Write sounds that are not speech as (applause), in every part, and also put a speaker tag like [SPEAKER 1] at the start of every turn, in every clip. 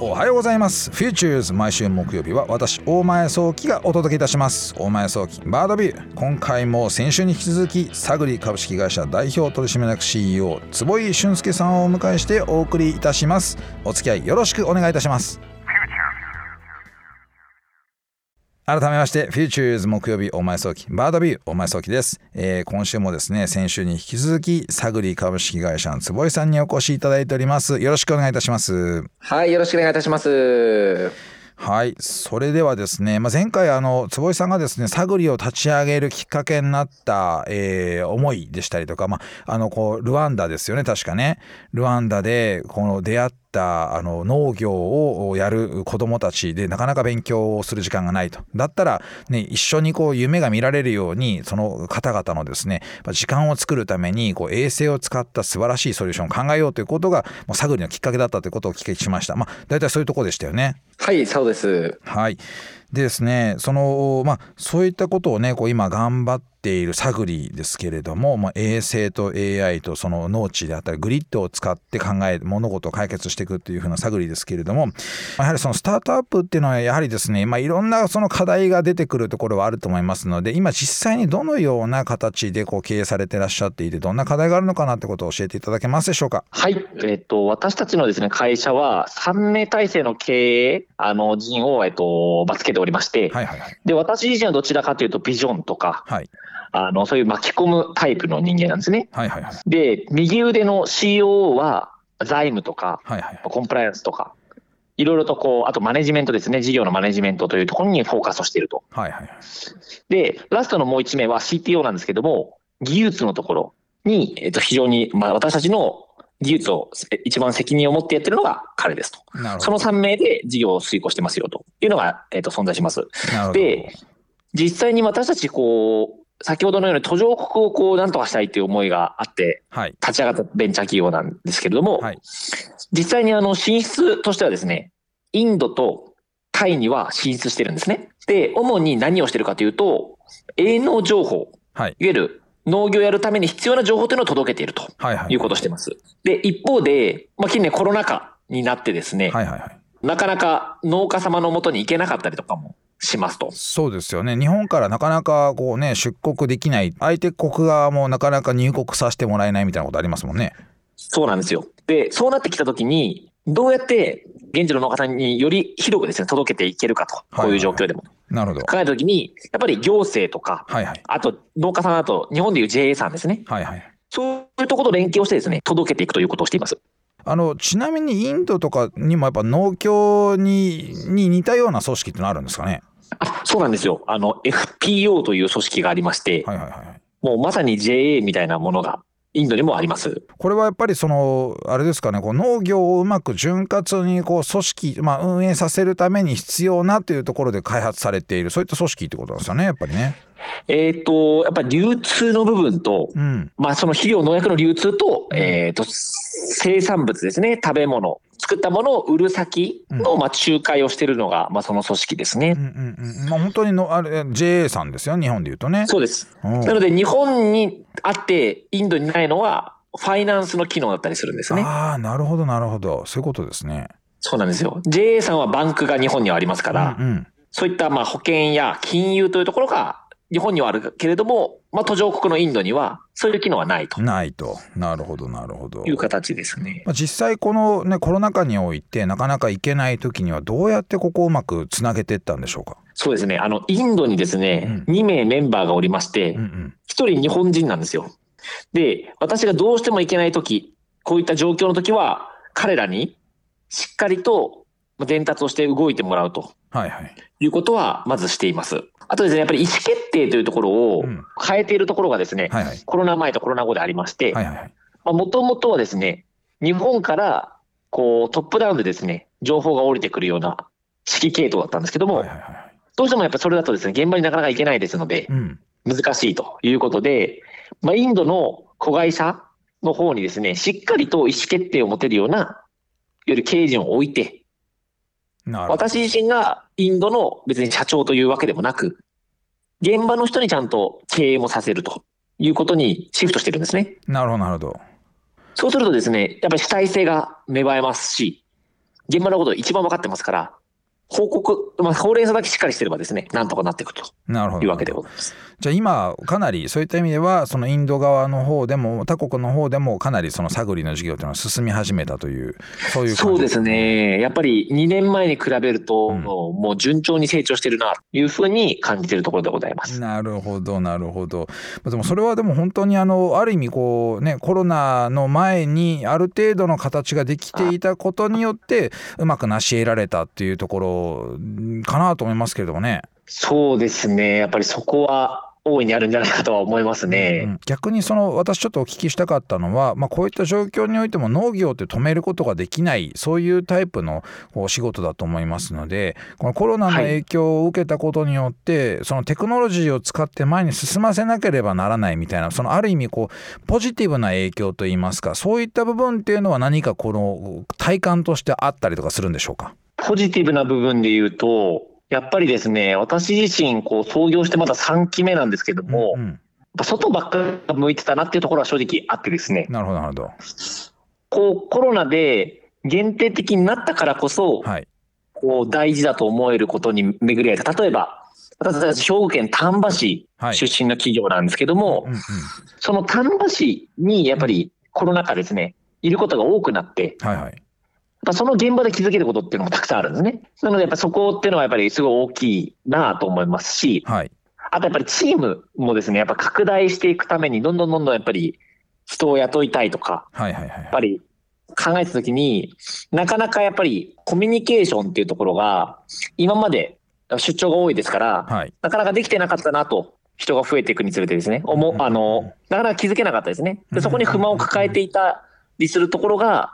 [SPEAKER 1] おはようございます。Futures 毎週木曜日は私大前創希がお届けいたします。大前創希バードビュー。今回も先週に引き続きサグリ株式会社代表取締役 CEO 坪井俊輔さんをお迎えしてお送りいたします。お付き合いよろしくお願いいたします。改めまして、 Futures 木曜日大前創希、バードビュー大前創希です、えー、今週もですね、先週に引き続き、サグリ株式会社の坪井さんにお越しいただいております。よろしくお願いいたします。
[SPEAKER 2] はい、よろしくお願いいたします。
[SPEAKER 1] はい、それではですね、まあ、前回あの坪井さんがですね、サグリを立ち上げるきっかけになった、えー、思いでしたりとか、まあ、あのこうルワンダですよね、確かね。ルワンダでこの出会ったあの農業をやる子どもたちでなかなか勉強をする時間がないと。だったら、ね、一緒にこう夢が見られるようにその方々のですね時間を作るためにこう衛星を使った素晴らしいソリューションを考えようということがもう探りのきっかけだったということをお聞きしました。まあ、大体そういうところでしたよね。
[SPEAKER 2] はいそうです。
[SPEAKER 1] はいでですねそのまあそういったことをねこう今頑張っているサグリですけれども、まあ、衛星と AI とその農地であったりグリッドを使って考え物事を解決していくっていうふうなサグリですけれどもやはりそのスタートアップっていうのはやはりですね、まあ、いろんなその課題が出てくるところはあると思いますので今実際にどのような形でこう経営されてらっしゃっていてどんな課題があるのかなってことを教えていただけますでしょうか？
[SPEAKER 2] はい、えっと、私たちのですね会社は3名体制の経営あの人を、えっとまあ、つけておりまして、はいはいはい、で私自身はどちらかというとビジョンとか、はい、あの、そういう巻き込むタイプの人間なんですね。はいはいはい、で、右腕の COO は財務とか、はいはい、コンプライアンスとか、いろいろとこう、あとマネジメントですね、事業のマネジメントというところにフォーカスをしていると。はいはい、で、ラストのもう1名は CTO なんですけども、技術のところに、えっと、非常に、まあ、私たちの技術を一番責任を持ってやってるのが彼ですと。その3名で事業を遂行してますよというのが、えっと、存在します。で、実際に私たちこう、先ほどのように途上国をこうなんとかしたいという思いがあって、立ち上がったベンチャー企業なんですけれども、はい、実際にあの進出としてはですね、インドとタイには進出してるんですね。で、主に何をしてるかというと、営農情報、はい、いわゆる農業をやるために必要な情報というのを届けているということをしてます。で、一方で、まあ、近年コロナ禍になってですね、はいはいはい、なかなか農家様のもとに行けなかったりとかもしますと。
[SPEAKER 1] そうですよね。日本からなかなかこうね、出国できない、相手国側もなかなか入国させてもらえないみたいなことありますもんね。
[SPEAKER 2] そうなんですよ。で、そうなってきたときに、どうやって現地の農家さんにより広くですね、届けていけるかと、こういう状況でも。
[SPEAKER 1] なるほど。
[SPEAKER 2] 考えたときに、やっぱり行政とか、はいはい、あと農家さんだと、日本でいう JA さんですね。はいはい。そういうところと連携をしてですね、届けていくということをしています。
[SPEAKER 1] あのちなみにインドとかにもやっぱ農協にに似たような組織ってのあるんですかね？
[SPEAKER 2] あそうなんですよ。あの、FPO という組織がありまして、はいはいはい、もうまさに JA みたいなものがインドにもあります。
[SPEAKER 1] これはやっぱりそのあれですかねこう農業をうまく潤滑にこう組織、まあ、運営させるために必要なというところで開発されているそういった組織ってことなんですよねやっぱりね。
[SPEAKER 2] えっ、とやっぱり流通の部分と、うん、まあ、その肥料農薬の流通と,、えーと生産物ですね食べ物作ったものを売る先の、まあ、仲介をしているのが、まあ、その組織ですね。うん
[SPEAKER 1] うんうんまあ、本当にのあれ JA さんですよ日本でいうとね。
[SPEAKER 2] そうです。なので日本にあってインドにないのはファイナンスの機能だったりするんですね。
[SPEAKER 1] ああなるほどなるほどそういうことですね。
[SPEAKER 2] そうなんですよ。JA さんはバンクが日本にはありますから、うんうん、そういったまあ保険や金融というところが日本にはあるけれども、まあ、途上国のインドにはそういう機能はないと。
[SPEAKER 1] ないと。なるほど、なるほど。
[SPEAKER 2] いう形ですね。
[SPEAKER 1] まあ、実際このね、コロナ禍においてなかなか行けない時にはどうやってここをうまくつなげていったんでしょうか？
[SPEAKER 2] そうですね。あの、インドにですね、うん、2名メンバーがおりまして、うんうん、1人日本人なんですよ。で、私がどうしても行けない時、こういった状況の時は、彼らにしっかりと伝達をして動いてもらうと。はいはい。いうことは、まずしています。あとですね、やっぱり意思決定というところを変えているところがですね、うんはいはい、コロナ前とコロナ後でありまして、もともとはですね、日本からこうトップダウンでですね、情報が降りてくるような指揮系統だったんですけども、はいはいはい、どうしてもやっぱそれだとですね、現場になかなか行けないですので、うん、難しいということで、まあ、インドの子会社の方にですね、しっかりと意思決定を持てるような、より経営陣を置いて、私自身がインドの別に社長というわけでもなく、現場の人にちゃんと経営もさせるということにシフトしてるんですね。
[SPEAKER 1] なるほど、なるほど。
[SPEAKER 2] そうするとですね、やっぱり主体性が芽生えますし、現場のことを一番分かってますから、報告、まあ、法令だけしっかりしてればですね、なんとかなっていくというわけでございます。
[SPEAKER 1] じゃあ今、かなりそういった意味では、そのインド側の方でも、他国の方でも、かなりその探りの事業というのは進み始めたという、そういう
[SPEAKER 2] そうですね、やっぱり2年前に比べると、うん、もう順調に成長してるなというふうに感じているところでございます。
[SPEAKER 1] なるほど、なるほど。でもそれはでも本当にあの、ある意味こう、ね、コロナの前に、ある程度の形ができていたことによって、うまく成し得られたっていうところかなと思いますけれどもね。
[SPEAKER 2] そうですね。やっぱりそこは大いにあるんじゃないかとは思いますね、うん、
[SPEAKER 1] 逆にその私ちょっとお聞きしたかったのは、まあ、こういった状況においても農業って止めることができないそういうタイプのお仕事だと思いますのでこのコロナの影響を受けたことによって、はい、そのテクノロジーを使って前に進ませなければならないみたいなそのある意味こうポジティブな影響といいますかそういった部分っていうのは何かこの体感としてあったりとかするんでしょうか？
[SPEAKER 2] ポジティブな部分で言うとやっぱりですね、私自身、こう、創業してまだ3期目なんですけども、うんうん、外ばっかり向いてたなっていうところは正直あってですね。
[SPEAKER 1] なるほど、なるほど。
[SPEAKER 2] こう、コロナで限定的になったからこそ、はい、こう、大事だと思えることに巡り合えた。例えば、私たち兵庫県丹波市出身の企業なんですけども、はいうんうん、その丹波市にやっぱりコロナ禍ですね、いることが多くなって、はいはいぱその現場で気づけることっていうのもたくさんあるんですね。なのでやっぱそこっていうのはやっぱりすごい大きいなと思いますし、はい、あとやっぱりチームもですね、やっぱ拡大していくためにどんどんどんどんやっぱり人を雇いたいとか、はいはいはい、やっぱり考えたときに、なかなかやっぱりコミュニケーションっていうところが今まで出張が多いですから、はい、なかなかできてなかったなと。人が増えていくにつれてですね、おもあのなかなか気づけなかったですね。でそこに不満を抱えていたりするところが、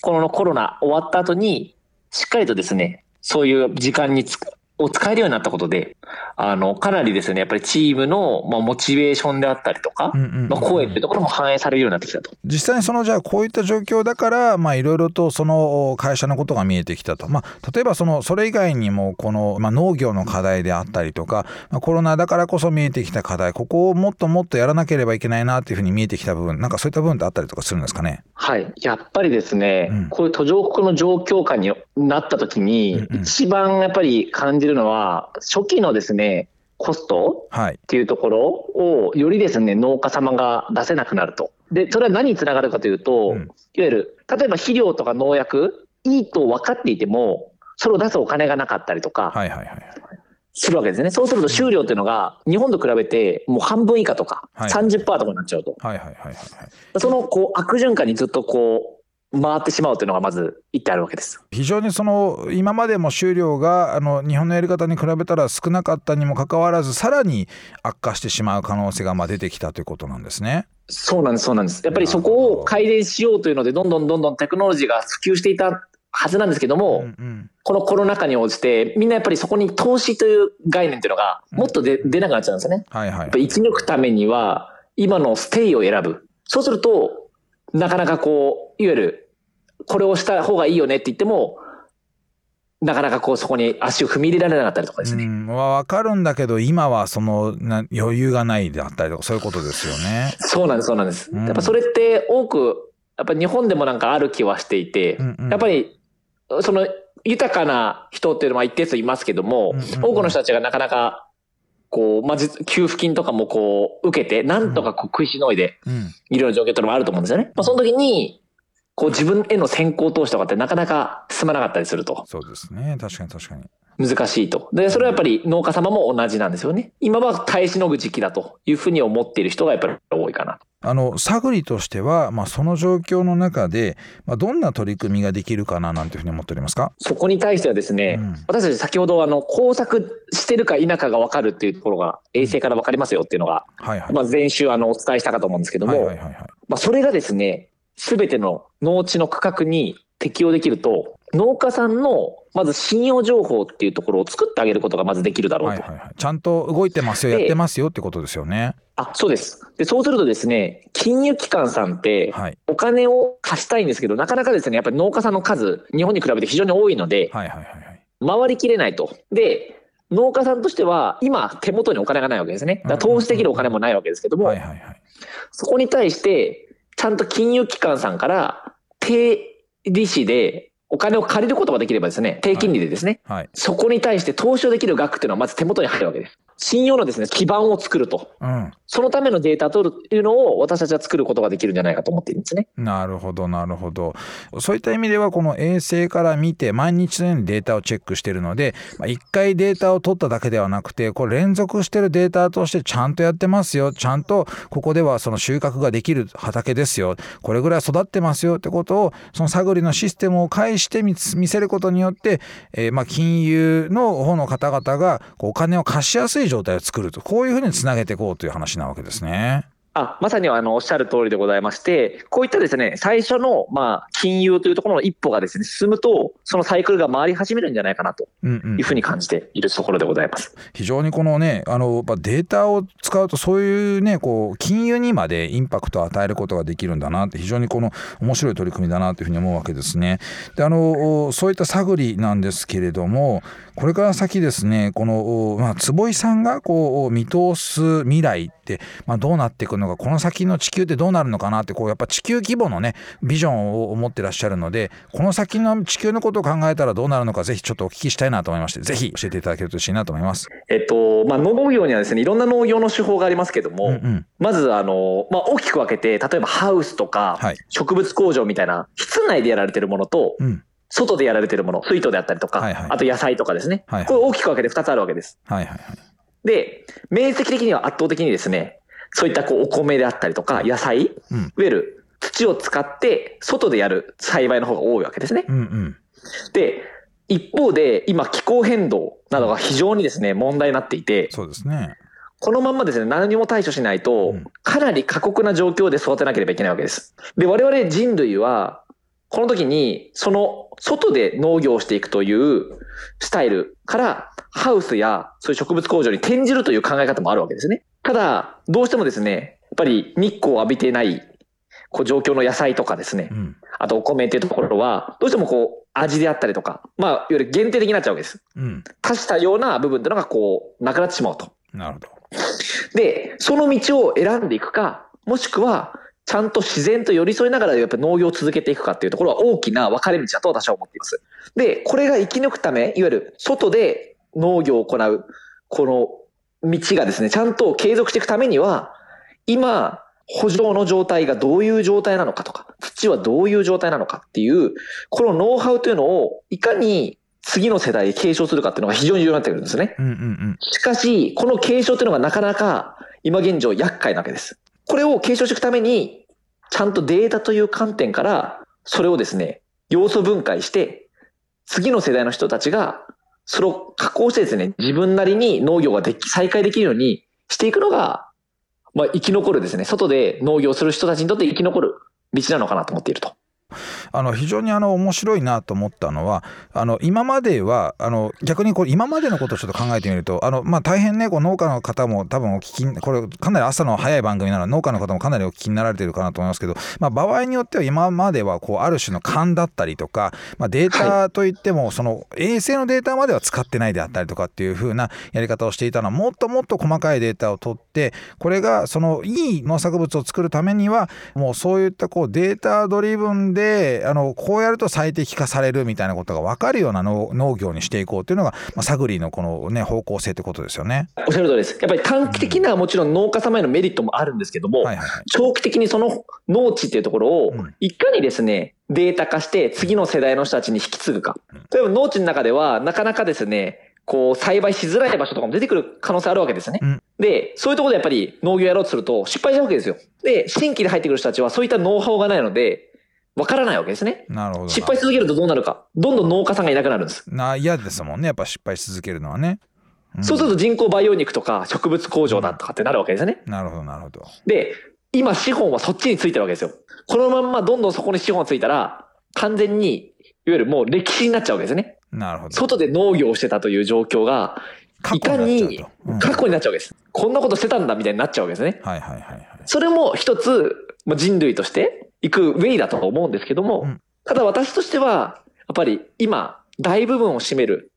[SPEAKER 2] このコロナ終わった後に、しっかりとですね、そういう時間につを使えるようになったことで、あの、かなりですね、やっぱりチームの、まあ、モチベーションであったりとか、の声っていうところも反映されるようになってきたと。
[SPEAKER 1] 実際にその、じゃあ、こういった状況だから、まあ、いろいろとその会社のことが見えてきたと。まあ、例えば、その、それ以外にも、この、まあ、農業の課題であったりとか、まあ、コロナだからこそ見えてきた課題、ここをもっともっとやらなければいけないなっていうふうに見えてきた部分、なんかそういった部分ってあったりとかするんですかね？
[SPEAKER 2] はい。やっぱりですね、うん、こういう途上国の状況下になった時に、一番やっぱり感じるのは、初期のですね、コストっていうところをよりですね、農家様が出せなくなると。で、それは何につながるかというと、うん、いわゆる、例えば肥料とか農薬、いいと分かっていても、それを出すお金がなかったりとか。するわけですね。そうすると収量っていうのが日本と比べてもう半分以下とか30%とかになっちゃうと。そのこう悪循環にずっとこう回ってしまうというのがまず言ってあるわけです。
[SPEAKER 1] 非常にその今までも収量があの日本のやり方に比べたら少なかったにもかかわらずさらに悪化してしまう可能性がまあ出てきたということなんですね。
[SPEAKER 2] そうなんですそうなんです。やっぱりそこを改善しようというのでどんどんどんどんテクノロジーが普及していたはずなんですけども、うんうん、このコロナ禍に応じてみんなやっぱりそこに投資という概念というのがもっとで、うん、出なくなっちゃうんですよね。はいはい、やっぱ生き抜くためには今のステイを選ぶ。そうするとなかなかこう、いわゆる、これをした方がいいよねって言っても、なかなかこうそこに足を踏み入れられなかったりとかですね。うん、
[SPEAKER 1] わかるんだけど、今はそのな余裕がないであったりとか、そういうことですよね。
[SPEAKER 2] そうなんです、そうなんです。うん、やっぱそれって多く、やっぱ日本でもなんかある気はしていて、うんうん、やっぱり、その豊かな人っていうのは一定数いますけども、多くの人たちがなかなかこう、まあ、給付金とかもこう、受けて、なんとかこう食いしのいでいるような状況っていうのもあると思うんですよね。まあ、その時に、こう自分への先行投資とかってなかなか進まなかったりすると。
[SPEAKER 1] そうですね。確かに確かに。
[SPEAKER 2] 難しいと。で、それはやっぱり農家様も同じなんですよね。今は耐えしのぐ時期だというふうに思っている人がやっぱり多いかな。
[SPEAKER 1] あの探りとしては、まあ、その状況の中で、まあ、どんな取り組みができるかななんていうふうに思っておりますか？
[SPEAKER 2] そこに対してはですね、うん、私たち先ほどあの工作してるか否かが分かるっていうところが衛星から分かりますよっていうのが、はいはい、まあ、前週あのお伝えしたかと思うんですけども、まあ、それがですね全ての農地の区画に適用できると農家さんのまず信用情報っていうところを作ってあげることがまずできるだろうと。はいはいはい、
[SPEAKER 1] ちゃんと動いてますよ、やってますよってことですよね。
[SPEAKER 2] あそうです。で、そうするとですね、金融機関さんって、お金を貸したいんですけど、なかなかですね、やっぱり農家さんの数、日本に比べて非常に多いので、はいはいはい、回りきれないと。で、農家さんとしては、今、手元にお金がないわけですね。だ投資できるお金もないわけですけども、はいはいはい、そこに対して、ちゃんと金融機関さんから低利子でお金を借りることができればですね、低金利でですね、はいはい、そこに対して投資をできる額っていうのはまず手元に入るわけです。信用のですね、基盤を作ると。うん、そのためのデータを取るというのを私たちは作ることができるんじゃないかと思っているんですね。
[SPEAKER 1] なるほど、なるほど。そういった意味では、この衛星から見て、毎日のようにデータをチェックしているので、まあ、1回データを取っただけではなくて、これ連続してるデータとしてちゃんとやってますよ。ちゃんとここではその収穫ができる畑ですよ。これぐらい育ってますよってことを、その探りのシステムを介して見せることによって、えー、まあ金融の方の方々がお金を貸しやすい状態を作ると。こういうふうにつなげていこうという話なわけですね。
[SPEAKER 2] あまさにあのおっしゃる通りでございまして、こういったですね最初のまあ金融というところの一歩がですね進むと、そのサイクルが回り始めるんじゃないかなというふうに感じているところでございます、うん
[SPEAKER 1] うん、非常にこのね、あのデータを使うと、そういうね、こう金融にまでインパクトを与えることができるんだなって、非常にこの面白い取り組みだなというふうに思うわけですね。であのそういった探りなんですけれども、これから先ですね、この、まあ、坪井さんがこう見通す未来って、まあ、どうなっていくのか、この先の地球ってどうなるのかなって、こうやっぱ地球規模のね、ビジョンを持ってらっしゃるので、この先の地球のことを考えたらどうなるのか、ぜひちょっとお聞きしたいなと思いまして、ぜひ教えていただけると嬉しいなと思います。
[SPEAKER 2] えっと、まあ、農業にはですね、いろんな農業の手法がありますけども、うんうん、まず、あの、まあ、大きく分けて、例えばハウスとか、植物工場みたいな、室内でやられてるものと、うん。外でやられてるもの、水筒であったりとか、はいはい、あと野菜とかですね、はいはい、これ大きく分けて2つあるわけです。はいはいはい、で、面積的には圧倒的にですね、そういったこうお米であったりとか、野菜、うん、いわゆる土を使って外でやる栽培の方が多いわけですね。うんうん、で、一方で今気候変動などが非常にですね、問題になっていて、
[SPEAKER 1] そうですね。
[SPEAKER 2] このまんまですね、何も対処しないと、かなり過酷な状況で育てなければいけないわけです。で、我々人類は、この時に、その外で農業をしていくというスタイルからハウスやそういう植物工場に転じるという考え方もあるわけですね。ただ、どうしてもですね、やっぱり日光を浴びてないこう状況の野菜とかですね、うん、あとお米っていうところは、どうしてもこう味であったりとか、まあ、いわゆる限定的になっちゃうわけです。うん、足したような部分っていうのがこう、なくなってしまうと。
[SPEAKER 1] なるほど。
[SPEAKER 2] で、その道を選んでいくか、もしくは、ちゃんと自然と寄り添いながらやっぱ農業を続けていくかっていうところは大きな分かれ道だと私は思っています。で、これが生き抜くため、いわゆる外で農業を行う、この道がですね、ちゃんと継続していくためには、今、補助の状態がどういう状態なのかとか、土はどういう状態なのかっていう、このノウハウというのをいかに次の世代に継承するかっていうのが非常に重要になってくるんですね。うんうんうん、しかし、この継承というのがなかなか今現状厄介なわけです。これを継承していくために、ちゃんとデータという観点から、それをですね、要素分解して、次の世代の人たちが、それを加工してですね、自分なりに農業ができ、再開できるようにしていくのが、まあ、生き残るですね、外で農業する人たちにとって生き残る道なのかなと思っていると。
[SPEAKER 1] あの非常にあの面白いなと思ったのはあの今まではあの逆にこれ今までのことをちょっと考えてみるとあの、まあ、大変ねこう農家の方も多分お聞きこれかなり朝の早い番組なら農家の方もかなりお聞きになられてるかなと思いますけど、まあ、場合によっては今まではこうある種の勘だったりとか、まあ、データといってもその衛星のデータまでは使ってないであったりとかっていう風なやり方をしていたのはもっともっと細かいデータを取ってこれがそのいい農作物を作るためにはもうそういったこうデータドリブンであのこうやると最適化されるみたいなことが分かるような農業にしていこうっていうのが、まあ、サグリのこのね方向性ってことですよね。
[SPEAKER 2] おっしゃる通りです。やっぱり短期的なもちろん農家様へのメリットもあるんですけども、長期的にその農地っていうところをいかにですね、データ化して次の世代の人たちに引き継ぐか。例えば農地の中ではなかなかですね、こう栽培しづらい場所とかも出てくる可能性あるわけですよね。うん、で、そういうところでやっぱり農業やろうとすると失敗しちゃうわけですよ。で、新規で入ってくる人たちはそういったノウハウがないので、わからないわけですね。なるほど。失敗し続けるとどうなるか。どんどん農家さんがいなくなるんです。
[SPEAKER 1] な嫌ですもんね。やっぱ失敗し続けるのはね。
[SPEAKER 2] うん、そうすると人工培養肉とか植物工場だとかってなるわけですね。
[SPEAKER 1] うん、なるほど、なるほど。
[SPEAKER 2] で、今資本はそっちについてるわけですよ。このまんまどんどんそこに資本がついたら、完全に、いわゆるもう歴史になっちゃうわけですね。
[SPEAKER 1] なるほど。
[SPEAKER 2] 外で農業をしてたという状況が、いかに過去になっちゃうわけです。こんなことしてたんだみたいになっちゃうわけですね。はいはいはい、はい。それも一つ、人類として行くウェイだと思うんですけども、うん、ただ私としては、やっぱり今、大部分を占める、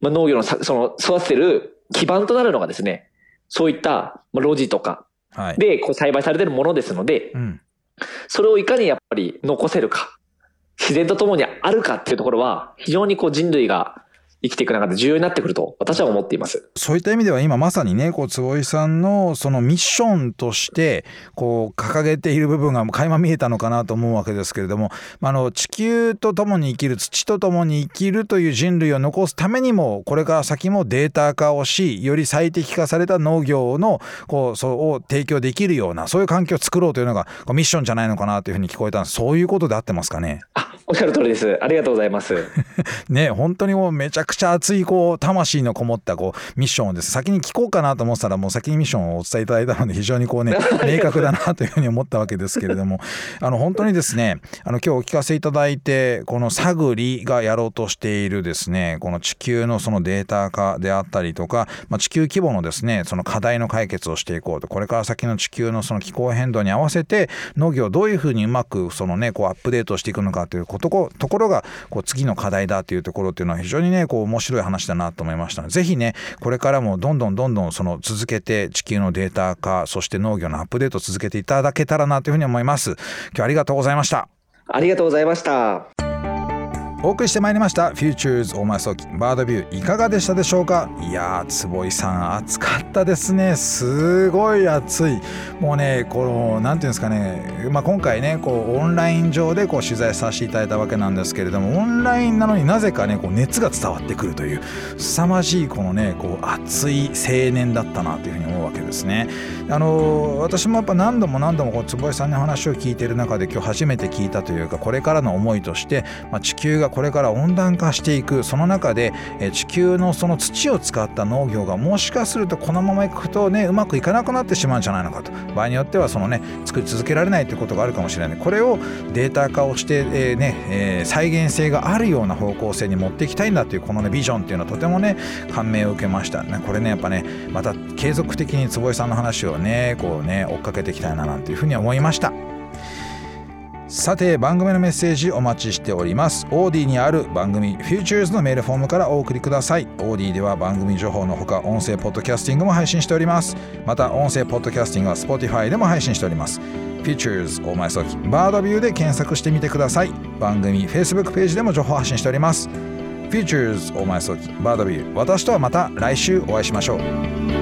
[SPEAKER 2] まあ、農業のその育ててる基盤となるのがですね、そういった、まあ、路地とかでこう栽培されてるものですので、うん、それをいかにやっぱり残せるか、自然と共にあるかっていうところは、非常にこう人類が生きていく中で重要になってくると私は思っています。
[SPEAKER 1] そういった意味では今まさにねこう坪井さんのそのミッションとしてこう掲げている部分が垣間見えたのかなと思うわけですけれどもあの地球と共に生きる土と共に生きるという人類を残すためにもこれから先もデータ化をしより最適化された農業のこうそうを提供できるようなそういう環境を作ろうというのがミッションじゃないのかなというふうに聞こえたんです。そういうことで合ってますかね？
[SPEAKER 2] あおっしゃる通りです。ありがとうございます。(laughs)
[SPEAKER 1] ね本当にもうめちゃくちゃ熱いこう魂のこもったこうミッションをです。先に聞こうかなと思ってたらもう先にミッションをお伝えいただいたので非常にこうね (laughs) 明確だなというふうに思ったわけですけれども。(laughs) あの本当にですねあの今日お聞かせいただいてこの探りがやろうとしているですねこの地球のそのデータ化であったりとか、まあ、地球規模のですねその課題の解決をしていこうと。これから先の地球のその気候変動に合わせて農業をどういうふうにうまくそのねこうアップデートしていくのかということところがこう次の課題だというところっていうのは非常にねこう面白い話だなと思いましたのでぜひねこれからもどんどんどんどんその続けて地球のデータ化そして農業のアップデートを続けていただけたらなというふうに思います。今日ありがとうございました。
[SPEAKER 2] ありがとうございました。
[SPEAKER 1] お送りしてまいりました「Futures 大前早期バードビュー」いかがでしたでしょうか？いやー坪井さん暑かったですね。すごい暑い。もうねこの何ていうんですかね、まあ、今回ねこうオンライン上でこう取材させていただいたわけなんですけれどもオンラインなのになぜかねこう熱が伝わってくるという凄まじいこのねこう熱い青年だったなというふうに思うわけですね。あの私もやっぱ何度も何度もこう坪井さんの話を聞いている中で今日初めて聞いたというかこれからの思いとして、まあ、地球がこれから温暖化していくその中で地球のその土を使った農業がもしかするとこのままいくとねうまくいかなくなってしまうんじゃないのかと。場合によってはそのね作り続けられないということがあるかもしれない。これをデータ化をして、えー、ねえー、再現性があるような方向性に持っていきたいんだというこのねビジョンっていうのはとてもね感銘を受けました。ねこれねやっぱねまた継続的に坪井さんの話をねこうね追っかけていきたいななんていうふうに思いました。さて番組のメッセージお待ちしております。オーディにある番組 Futures のメールフォームからお送りください。オーディでは番組情報のほか音声ポッドキャスティングも配信しております。また音声ポッドキャスティングは Spotify でも配信しております。Futures 大前早期バードビューで検索してみてください。番組 Facebook ページでも情報発信しております。Futures 大前早期バードビュー。私とはまた来週お会いしましょう。